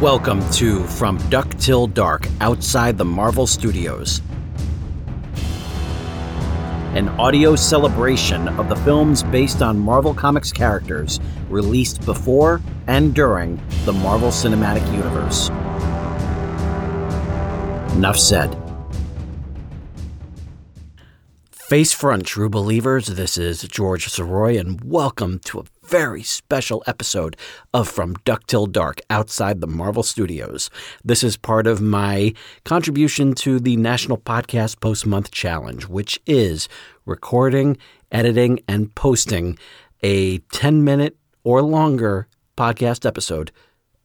Welcome to From Duck Till Dark outside the Marvel Studios. An audio celebration of the films based on Marvel Comics characters released before and during the Marvel Cinematic Universe. Enough said. Face front, true believers. This is George Soroy, and welcome to a very special episode of From Duck Till Dark outside the Marvel Studios. This is part of my contribution to the National Podcast Post Month Challenge, which is recording, editing, and posting a 10 minute or longer podcast episode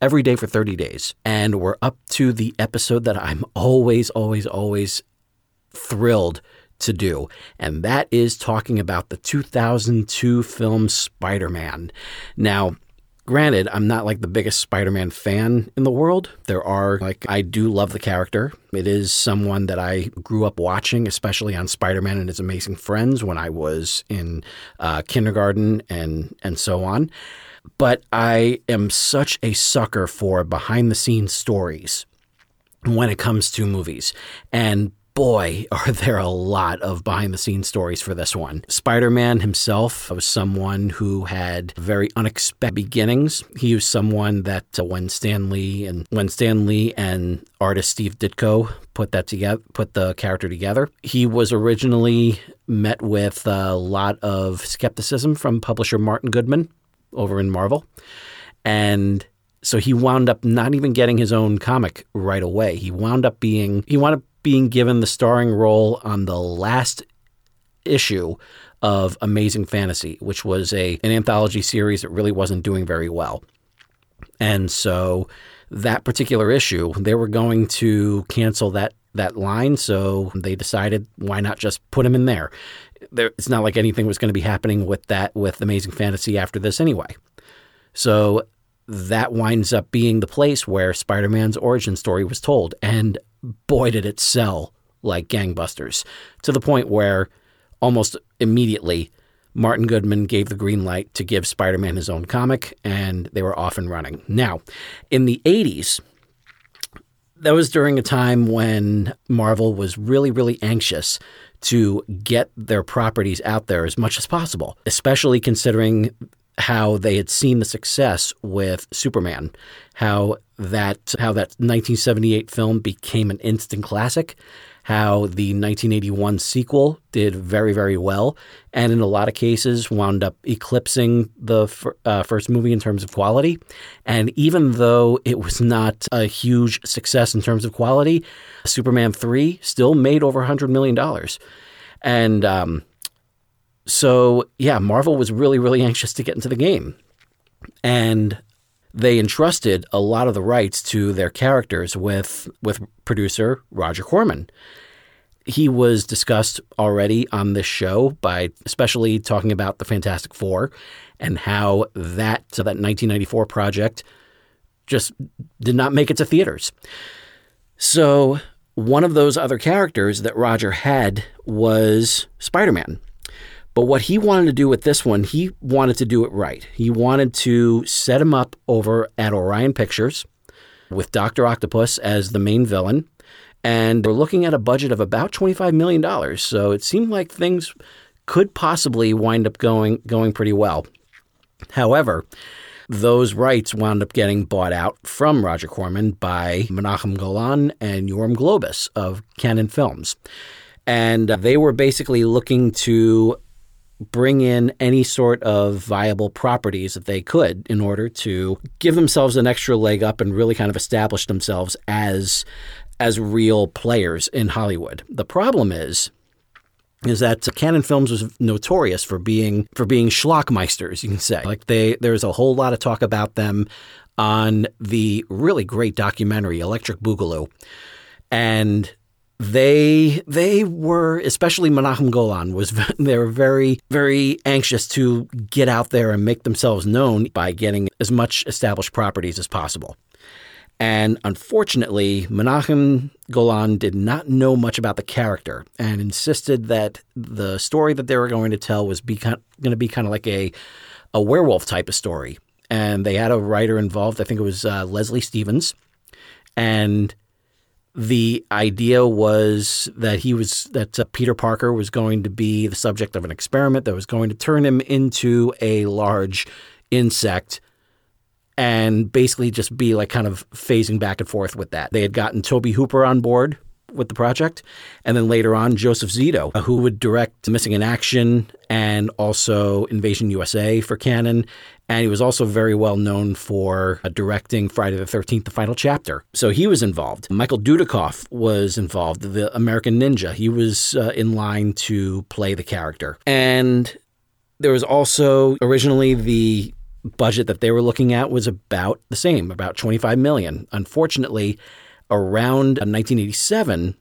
every day for 30 days. And we're up to the episode that I'm always, always, always thrilled to do, and that is talking about the 2002 film Spider Man. Now, Granted, I'm not like the biggest Spider Man fan in the world. There are, like, I do love the character. It is someone that I grew up watching, especially on Spider Man and His Amazing Friends when I was in uh, kindergarten and, and so on. But I am such a sucker for behind the scenes stories when it comes to movies. And boy, are there a lot of behind the scenes stories for this one. Spider Man himself was someone who had very unexpected beginnings. He was someone that uh, when Stan Lee and when Stan Lee and artist Steve Ditko put that together, put the character together, he was originally met with a lot of skepticism from publisher Martin Goodman over in Marvel. And so he wound up not even getting his own comic right away. He wound up being he wound up being given the starring role on the last issue of Amazing Fantasy, which was a an anthology series that really wasn't doing very well. And so that particular issue, they were going to cancel that that line, so they decided why not just put him in there. there it's not like anything was going to be happening with that with Amazing Fantasy after this anyway. So that winds up being the place where Spider Man's origin story was told. And boy, did it sell like gangbusters to the point where almost immediately Martin Goodman gave the green light to give Spider Man his own comic, and they were off and running. Now, in the 80s, that was during a time when Marvel was really, really anxious to get their properties out there as much as possible, especially considering how they had seen the success with Superman, how that how that 1978 film became an instant classic, how the 1981 sequel did very very well, and in a lot of cases wound up eclipsing the uh, first movie in terms of quality. And even though it was not a huge success in terms of quality, Superman 3 still made over 100 million dollars, and um, so, yeah, Marvel was really, really anxious to get into the game. And they entrusted a lot of the rights to their characters with, with producer Roger Corman. He was discussed already on this show by especially talking about the Fantastic Four and how that so that 1994 project just did not make it to theaters. So one of those other characters that Roger had was Spider-Man. But what he wanted to do with this one, he wanted to do it right. He wanted to set him up over at Orion Pictures with Dr. Octopus as the main villain. And we're looking at a budget of about $25 million. So it seemed like things could possibly wind up going, going pretty well. However, those rights wound up getting bought out from Roger Corman by Menachem Golan and Yoram Globus of Cannon Films. And uh, they were basically looking to bring in any sort of viable properties that they could in order to give themselves an extra leg up and really kind of establish themselves as as real players in Hollywood. The problem is is that Cannon Films was notorious for being for being schlockmeisters, you can say. Like they there's a whole lot of talk about them on the really great documentary Electric Boogaloo. And they they were especially Menachem Golan was they were very very anxious to get out there and make themselves known by getting as much established properties as possible. And unfortunately, Menachem Golan did not know much about the character and insisted that the story that they were going to tell was be going to be kind of like a a werewolf type of story. And they had a writer involved. I think it was uh, Leslie Stevens And the idea was that he was that uh, Peter Parker was going to be the subject of an experiment that was going to turn him into a large insect and basically just be like kind of phasing back and forth with that. They had gotten Tobe Hooper on board with the project, and then later on Joseph Zito, who would direct Missing in Action and also Invasion USA for Cannon. And he was also very well known for uh, directing Friday the 13th, the final chapter. So he was involved. Michael Dudikoff was involved, the American Ninja. He was uh, in line to play the character. And there was also originally the budget that they were looking at was about the same, about 25 million. Unfortunately, around 1987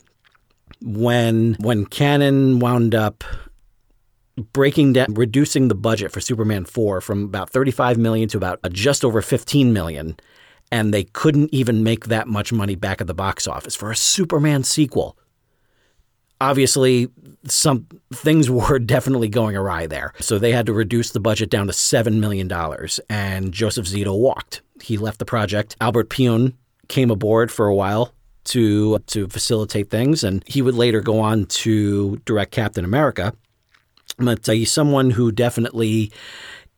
when when Cannon wound up breaking down reducing the budget for Superman 4 from about 35 million to about uh, just over 15 million and they couldn't even make that much money back at the box office for a Superman sequel. Obviously, some things were definitely going awry there. So they had to reduce the budget down to $7 million, and Joseph Zito walked. He left the project. Albert Pyun came aboard for a while to to facilitate things, and he would later go on to direct Captain America. But he's someone who definitely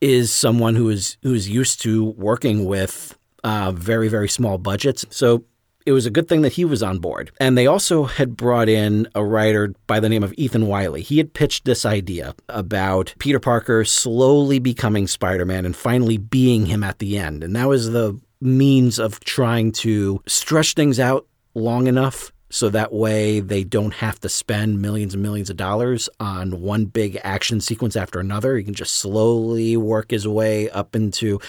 is someone who is who is used to working with uh, very very small budgets. So it was a good thing that he was on board. And they also had brought in a writer by the name of Ethan Wiley. He had pitched this idea about Peter Parker slowly becoming Spider Man and finally being him at the end. And that was the means of trying to stretch things out long enough so that way they don't have to spend millions and millions of dollars on one big action sequence after another. He can just slowly work his way up into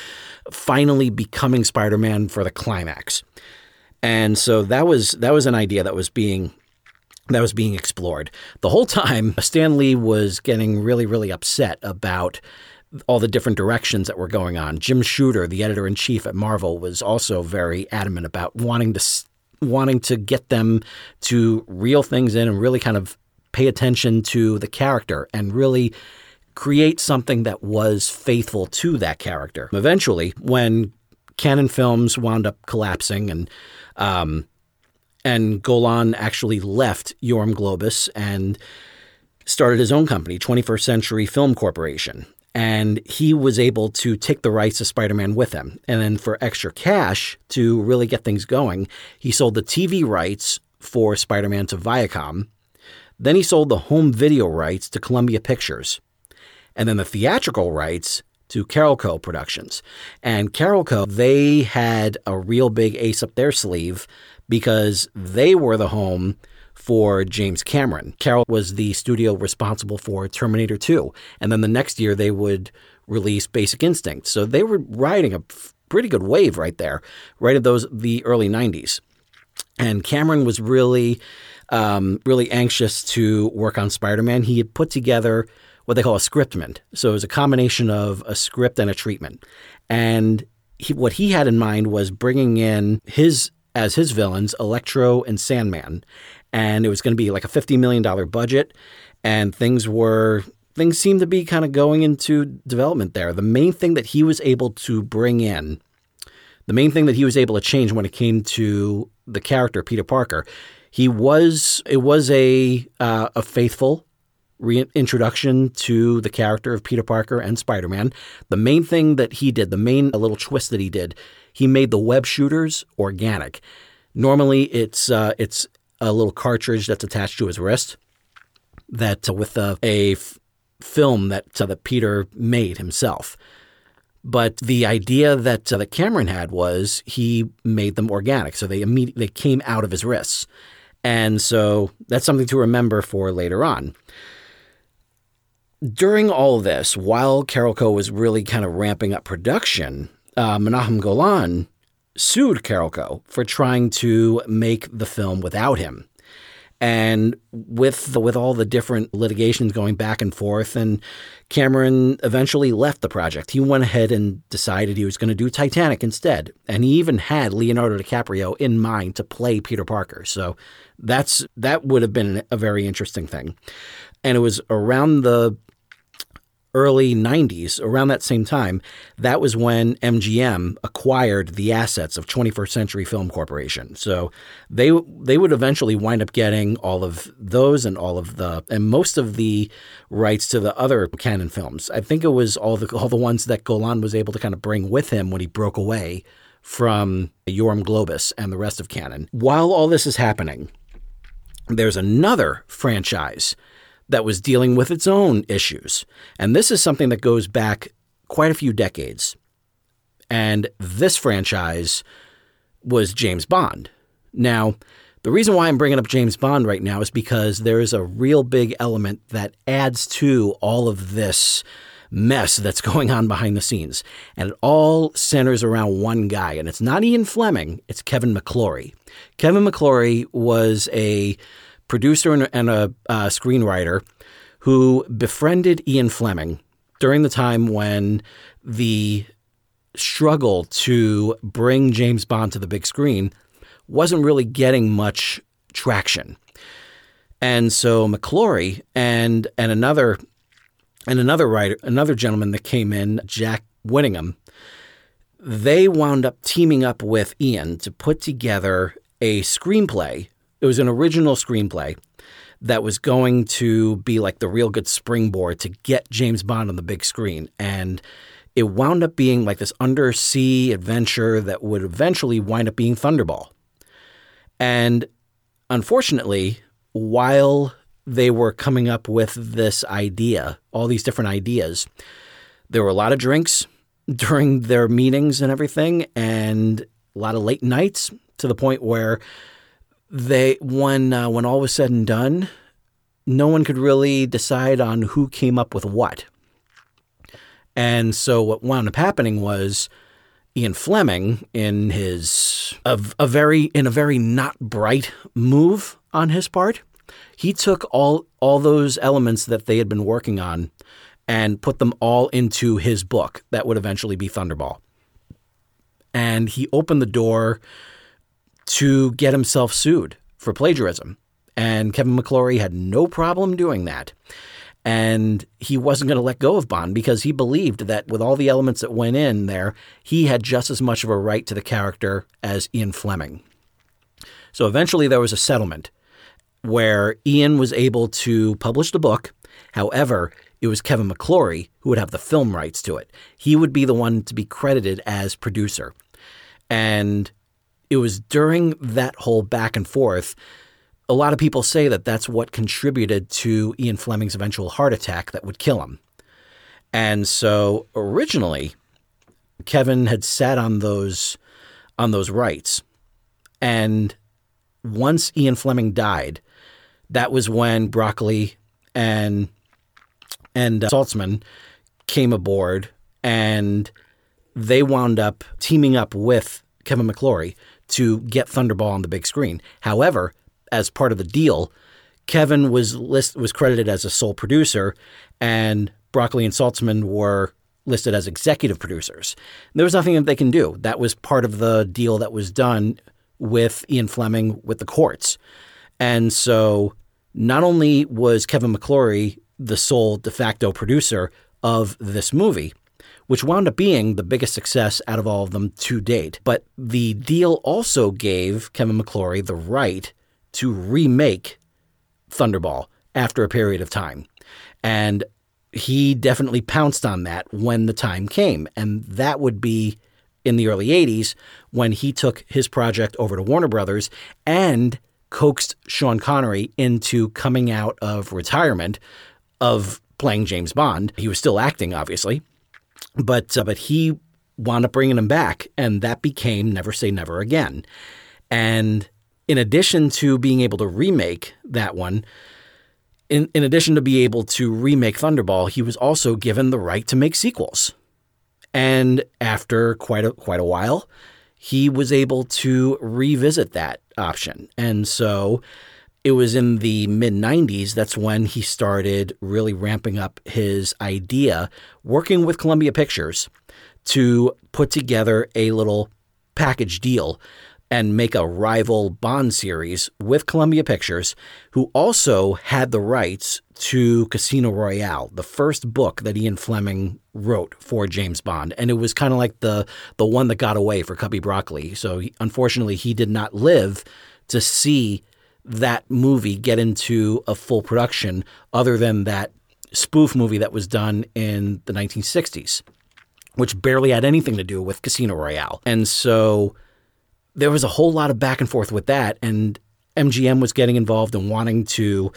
finally becoming Spider-Man for the climax. And so that was that was an idea that was being that was being explored. The whole time Stan Lee was getting really really upset about all the different directions that were going on. Jim Shooter, the editor in chief at Marvel, was also very adamant about wanting to wanting to get them to reel things in and really kind of pay attention to the character and really create something that was faithful to that character. Eventually, when Cannon Films wound up collapsing and um, and Golan actually left Yoram Globus and started his own company, 21st Century Film Corporation and he was able to take the rights to Spider-Man with him. And then for extra cash to really get things going, he sold the TV rights for Spider-Man to Viacom. Then he sold the home video rights to Columbia Pictures. And then the theatrical rights to Carolco Productions. And Carolco, they had a real big ace up their sleeve because they were the home for James Cameron. Carol was the studio responsible for Terminator 2. And then the next year they would release Basic Instinct. So they were riding a pretty good wave right there, right at those the early 90s. And Cameron was really, um, really anxious to work on Spider Man. He had put together what they call a scriptment. So it was a combination of a script and a treatment. And he, what he had in mind was bringing in his as his villains, Electro and Sandman, and it was going to be like a $50 million budget. And things were, things seemed to be kind of going into development there. The main thing that he was able to bring in, the main thing that he was able to change when it came to the character, Peter Parker, he was, it was a, uh, a faithful reintroduction to the character of Peter Parker and Spider Man. The main thing that he did, the main little twist that he did, he made the web shooters organic. Normally, it's uh, it's a little cartridge that's attached to his wrist that uh, with a, a f- film that uh, that Peter made himself. But the idea that uh, that Cameron had was he made them organic, so they immediately came out of his wrists, and so that's something to remember for later on. During all this, while Carolco was really kind of ramping up production, uh, Menahem Golan sued Carolco for trying to make the film without him. And with the, with all the different litigations going back and forth, and Cameron eventually left the project. He went ahead and decided he was going to do Titanic instead, and he even had Leonardo DiCaprio in mind to play Peter Parker. So that's that would have been a very interesting thing. And it was around the early 90s, around that same time, that was when MGM acquired the assets of 21st Century Film Corporation. So they they would eventually wind up getting all of those and all of the and most of the rights to the other Cannon films. I think it was all the all the ones that Golan was able to kind of bring with him when he broke away from Yoram Globus and the rest of Cannon. While all this is happening, there's another franchise that was dealing with its own issues. And this is something that goes back quite a few decades. And this franchise was James Bond. Now, the reason why I'm bringing up James Bond right now is because there is a real big element that adds to all of this mess that's going on behind the scenes. And it all centers around one guy. And it's not Ian Fleming, it's Kevin McClory. Kevin McClory was a producer and, and a uh, screenwriter who befriended Ian Fleming during the time when the struggle to bring James Bond to the big screen wasn't really getting much traction. And so McClory and and another and another writer, another gentleman that came in, Jack Whittingham, they wound up teaming up with Ian to put together a screenplay it was an original screenplay that was going to be like the real good springboard to get James Bond on the big screen. And it wound up being like this undersea adventure that would eventually wind up being Thunderball. And unfortunately, while they were coming up with this idea, all these different ideas, there were a lot of drinks during their meetings and everything, and a lot of late nights to the point where they when uh, when all was said and done, no one could really decide on who came up with what. And so what wound up happening was Ian Fleming, in his a, a very in a very not bright move on his part, he took all all those elements that they had been working on and put them all into his book that would eventually be Thunderball. And he opened the door to get himself sued for plagiarism. And Kevin McClory had no problem doing that. And he wasn't going to let go of Bond because he believed that with all the elements that went in there, he had just as much of a right to the character as Ian Fleming. So eventually there was a settlement where Ian was able to publish the book. However, it was Kevin McClory who would have the film rights to it. He would be the one to be credited as producer. And it was during that whole back and forth. A lot of people say that that's what contributed to Ian Fleming's eventual heart attack that would kill him. And so originally, Kevin had sat on those on those rights. And once Ian Fleming died, that was when Broccoli and and uh, Saltzman came aboard and they wound up teaming up with Kevin McClory to get Thunderball on the big screen. However, as part of the deal, Kevin was list, was credited as a sole producer, and Broccoli and Saltzman were listed as executive producers. There was nothing that they can do. That was part of the deal that was done with Ian Fleming with the courts. And so not only was Kevin McClory the sole de facto producer of this movie, which wound up being the biggest success out of all of them to date. But the deal also gave Kevin McClory the right to remake Thunderball after a period of time. And he definitely pounced on that when the time came. And that would be in the early 80s when he took his project over to Warner Brothers and coaxed Sean Connery into coming out of retirement of playing James Bond. He was still acting, obviously, but uh, but he wound up bringing him back, and that became Never Say Never Again. And in addition to being able to remake that one, in, in addition to be able to remake Thunderball, he was also given the right to make sequels. And after quite a quite a while, he was able to revisit that option. And so it was in the mid 90s that's when he started really ramping up his idea, working with Columbia Pictures to put together a little package deal and make a rival Bond series with Columbia Pictures, who also had the rights to Casino Royale, the first book that Ian Fleming wrote for James Bond, and it was kind of like the the one that got away for Cubby Broccoli. So he, unfortunately, he did not live to see that movie get into a full production, other than that spoof movie that was done in the 1960s, which barely had anything to do with Casino Royale, and so there was a whole lot of back and forth with that, and MGM was getting involved and wanting to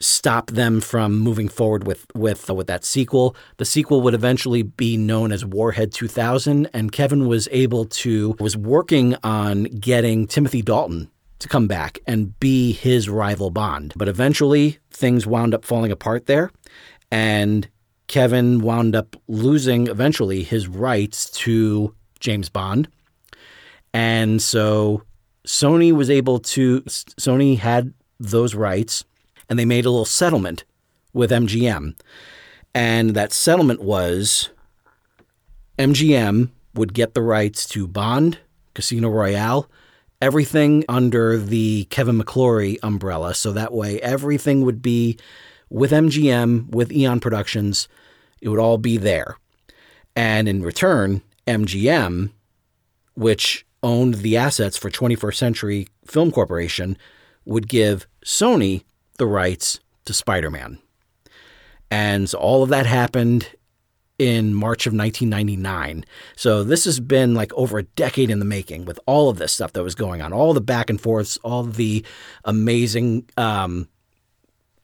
stop them from moving forward with with uh, with that sequel. The sequel would eventually be known as Warhead 2000, and Kevin was able to was working on getting Timothy Dalton to come back and be his rival Bond. But eventually, things wound up falling apart there, and Kevin wound up losing eventually his rights to James Bond and so Sony was able to, Sony had those rights and they made a little settlement with MGM. And that settlement was MGM would get the rights to Bond, Casino Royale, everything under the Kevin McClory umbrella. So that way, everything would be with MGM, with Eon Productions, it would all be there. And in return, MGM, which owned the assets for 21st Century Film Corporation would give Sony the rights to Spider Man. And all of that happened in March of 1999. So this has been like over a decade in the making with all of this stuff that was going on, all the back and forths, all the amazing um,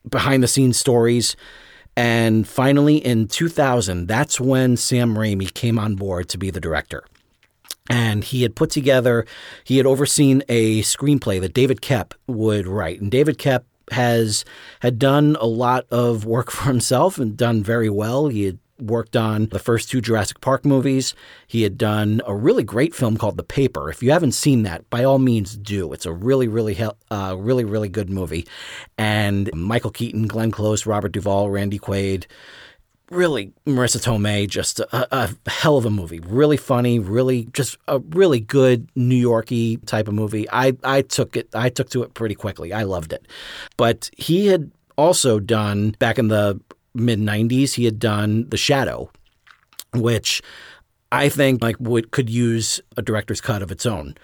behind the scenes stories. And finally, in 2000, that's when Sam Raimi came on board to be the director and he had put together, he had overseen a screenplay that David Koepp would write. And David Koepp has had done a lot of work for himself and done very well. He had worked on the first two Jurassic Park movies. He had done a really great film called The Paper. If you haven't seen that, by all means do. It's a really, really, uh, really, really good movie. And Michael Keaton, Glenn Close, Robert Duvall, Randy Quaid really Marisa Tomei, just a, a, hell of a movie. Really funny, really just a really good New Yorky type of movie. I I took it I took to it pretty quickly. I loved it. But he had also done back in the mid 90s, he had done The Shadow, which I think like would could use a director's cut of its own.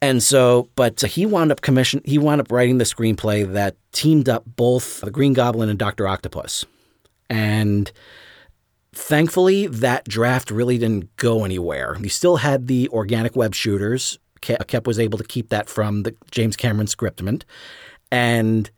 And so, but he wound up commission he wound up writing the screenplay that teamed up both the Green Goblin and Doctor Octopus. And thankfully, that draft really didn't go anywhere. He still had the organic web shooters. Koepp was able to keep that from the James Cameron scriptment. And,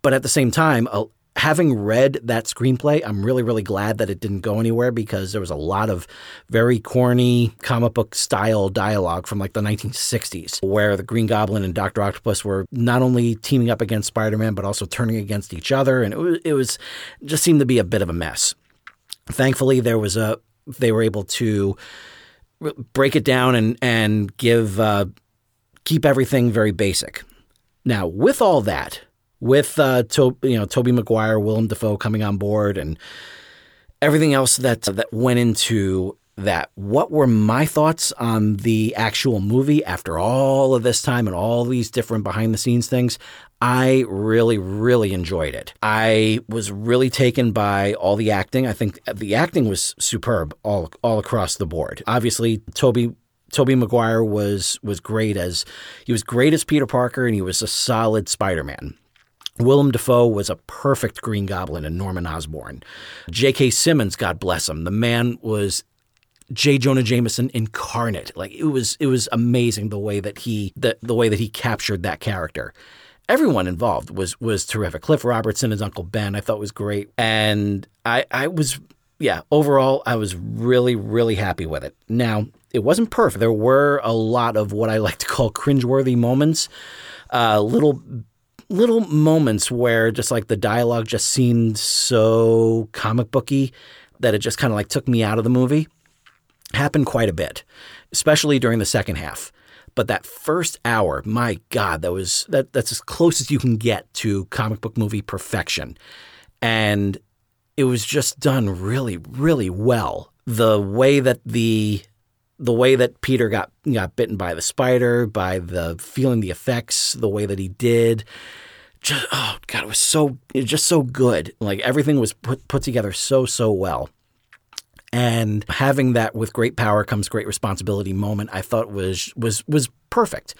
but at the same time, uh, having read that screenplay, I'm really, really glad that it didn't go anywhere because there was a lot of very corny comic book style dialogue from like the 1960s where the Green Goblin and Dr. Octopus were not only teaming up against Spider Man, but also turning against each other. And it was, it was just seemed to be a bit of a mess. Thankfully, there was a, they were able to break it down and, and give, uh, keep everything very basic. Now, with all that, with uh, to, you know Tobey Maguire, Willem Dafoe coming on board, and everything else that that went into that. What were my thoughts on the actual movie after all of this time and all these different behind the scenes things? I really, really enjoyed it. I was really taken by all the acting. I think the acting was superb all all across the board. Obviously, Toby Tobey Maguire was was great as he was great as Peter Parker and he was a solid Spider-Man. Willem Dafoe was a perfect Green Goblin and Norman Osborn. J.K. Simmons, God bless him, the man was J. Jonah Jameson incarnate. Like it was, it was amazing the way that he the, the way that he captured that character. Everyone involved was was terrific. Cliff Robertson as Uncle Ben, I thought was great, and I I was yeah overall I was really really happy with it. Now it wasn't perfect. There were a lot of what I like to call cringeworthy moments, uh, little little moments where just like the dialogue just seemed so comic booky that it just kind of like took me out of the movie happened quite a bit, especially during the second half. But that first hour, my God, that was that that's as close as you can get to comic book movie perfection. And it was just done really, really well. The way that the the way that Peter got got bitten by the spider, by the feeling the effects, the way that he did, just oh god, it was so it was just so good. Like everything was put put together so so well. And having that with great power comes great responsibility moment, I thought was was was perfect.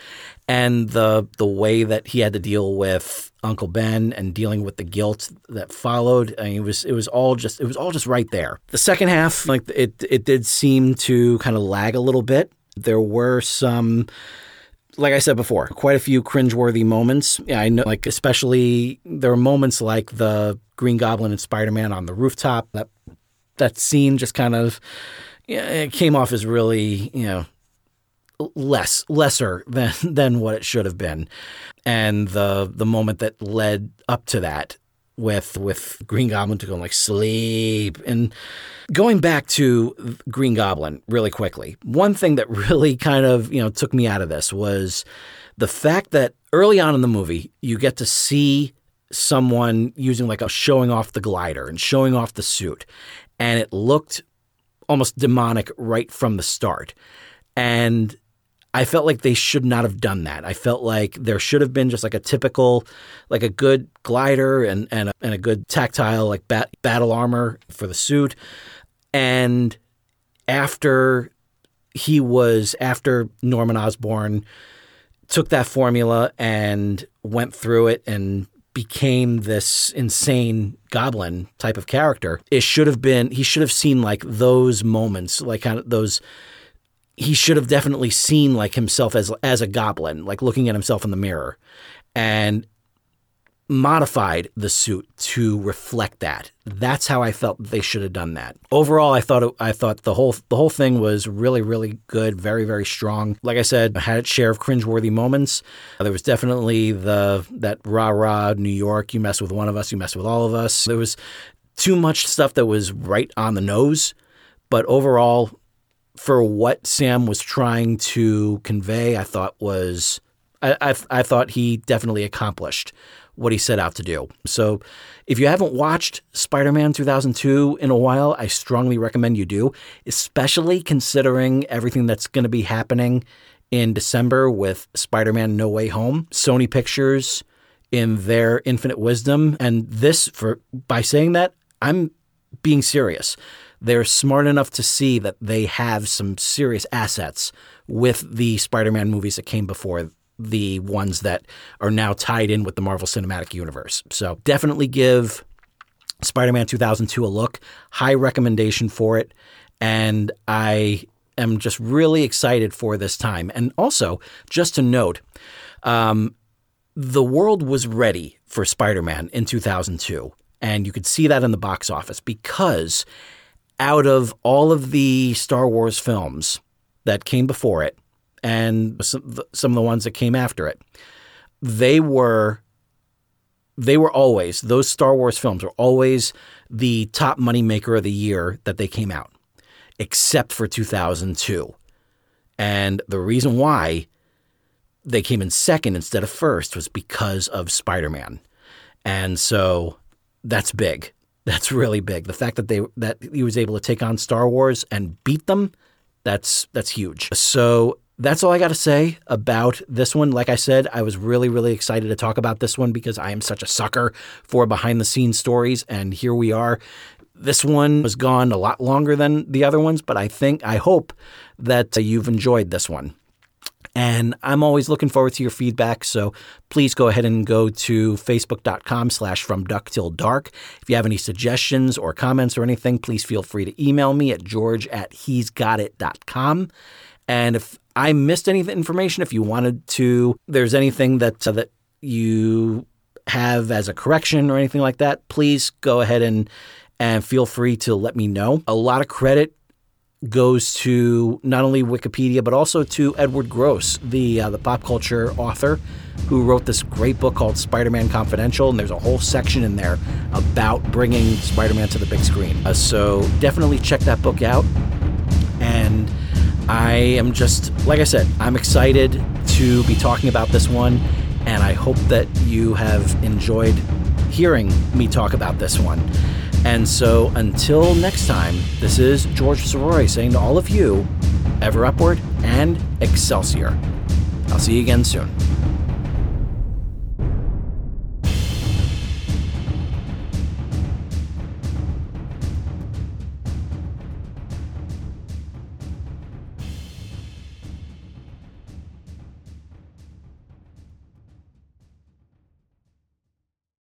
And the the way that he had to deal with Uncle Ben and dealing with the guilt that followed, I mean, it was it was all just it was all just right there. The second half, like it it did seem to kind of lag a little bit. There were some like I said before, quite a few cringeworthy moments. I know, like especially there were moments like the Green Goblin and Spider Man on the rooftop. That that scene just kind of it came off as really you know less lesser than than what it should have been, and the the moment that led up to that with with Green Goblin to go like sleep and going back to Green Goblin really quickly. One thing that really kind of you know took me out of this was the fact that early on in the movie you get to see someone using like a showing off the glider and showing off the suit and it looked almost demonic right from the start. And I felt like they should not have done that. I felt like there should have been just like a typical, like a good glider and and a, and a good tactile like bat, battle armor for the suit. And after he was after Norman Osborn took that formula and went through it and became this insane goblin type of character. It should have been he should have seen like those moments, like kind of those he should have definitely seen like himself as as a goblin, like looking at himself in the mirror. And modified the suit to reflect that. That's how I felt they should have done that. Overall, I thought it, I thought the whole the whole thing was really really good, very very strong. Like I said, I had its share of cringeworthy moments. There was definitely the that rah rah New York. You mess with one of us, you mess with all of us. There was too much stuff that was right on the nose, but overall. For what Sam was trying to convey, I thought was I, I, I thought he definitely accomplished what he set out to do. So, if you haven't watched Spider Man 2002 in a while, I strongly recommend you do, especially considering everything that's going to be happening in December with Spider Man No Way Home. Sony Pictures, in their infinite wisdom, and this, for by saying that, I'm being serious. They're smart enough to see that they have some serious assets with the Spider Man movies that came before the ones that are now tied in with the Marvel Cinematic Universe. So definitely give Spider Man 2002 a look. High recommendation for it. And I am just really excited for this time. And also, just to note, um, the world was ready for Spider Man in 2002. And you could see that in the box office because out of all of the Star Wars films that came before it, and some, of the ones that came after it, they were they were always those Star Wars films were always the top money maker of the year that they came out, except for 2002. And the reason why they came in second instead of first was because of Spider-Man. And so that's big. That's really big. The fact that they that he was able to take on Star Wars and beat them, that's that's huge. So that's all I got to say about this one. Like I said, I was really, really excited to talk about this one because I am such a sucker for behind the scenes stories. And here we are. This one was gone a lot longer than the other ones, but I think, I hope that you've enjoyed this one. And I'm always looking forward to your feedback. So please go ahead and go to facebook.com slash from duck till dark. If you have any suggestions or comments or anything, please feel free to email me at george at he's got it.com. And if I missed any information, if you wanted to, there's anything that uh, that you have as a correction or anything like that, please go ahead and and feel free to let me know. A lot of credit goes to not only Wikipedia but also to Edward Gross, the uh, the pop culture author who wrote this great book called Spider-Man Confidential, and there's a whole section in there about bringing Spider-Man to the big screen. Uh, so definitely check that book out I am just, like I said, I'm excited to be talking about this one, and I hope that you have enjoyed hearing me talk about this one. And so until next time, this is George Soroy saying to all of you, ever upward, and Excelsior. I'll see you again soon.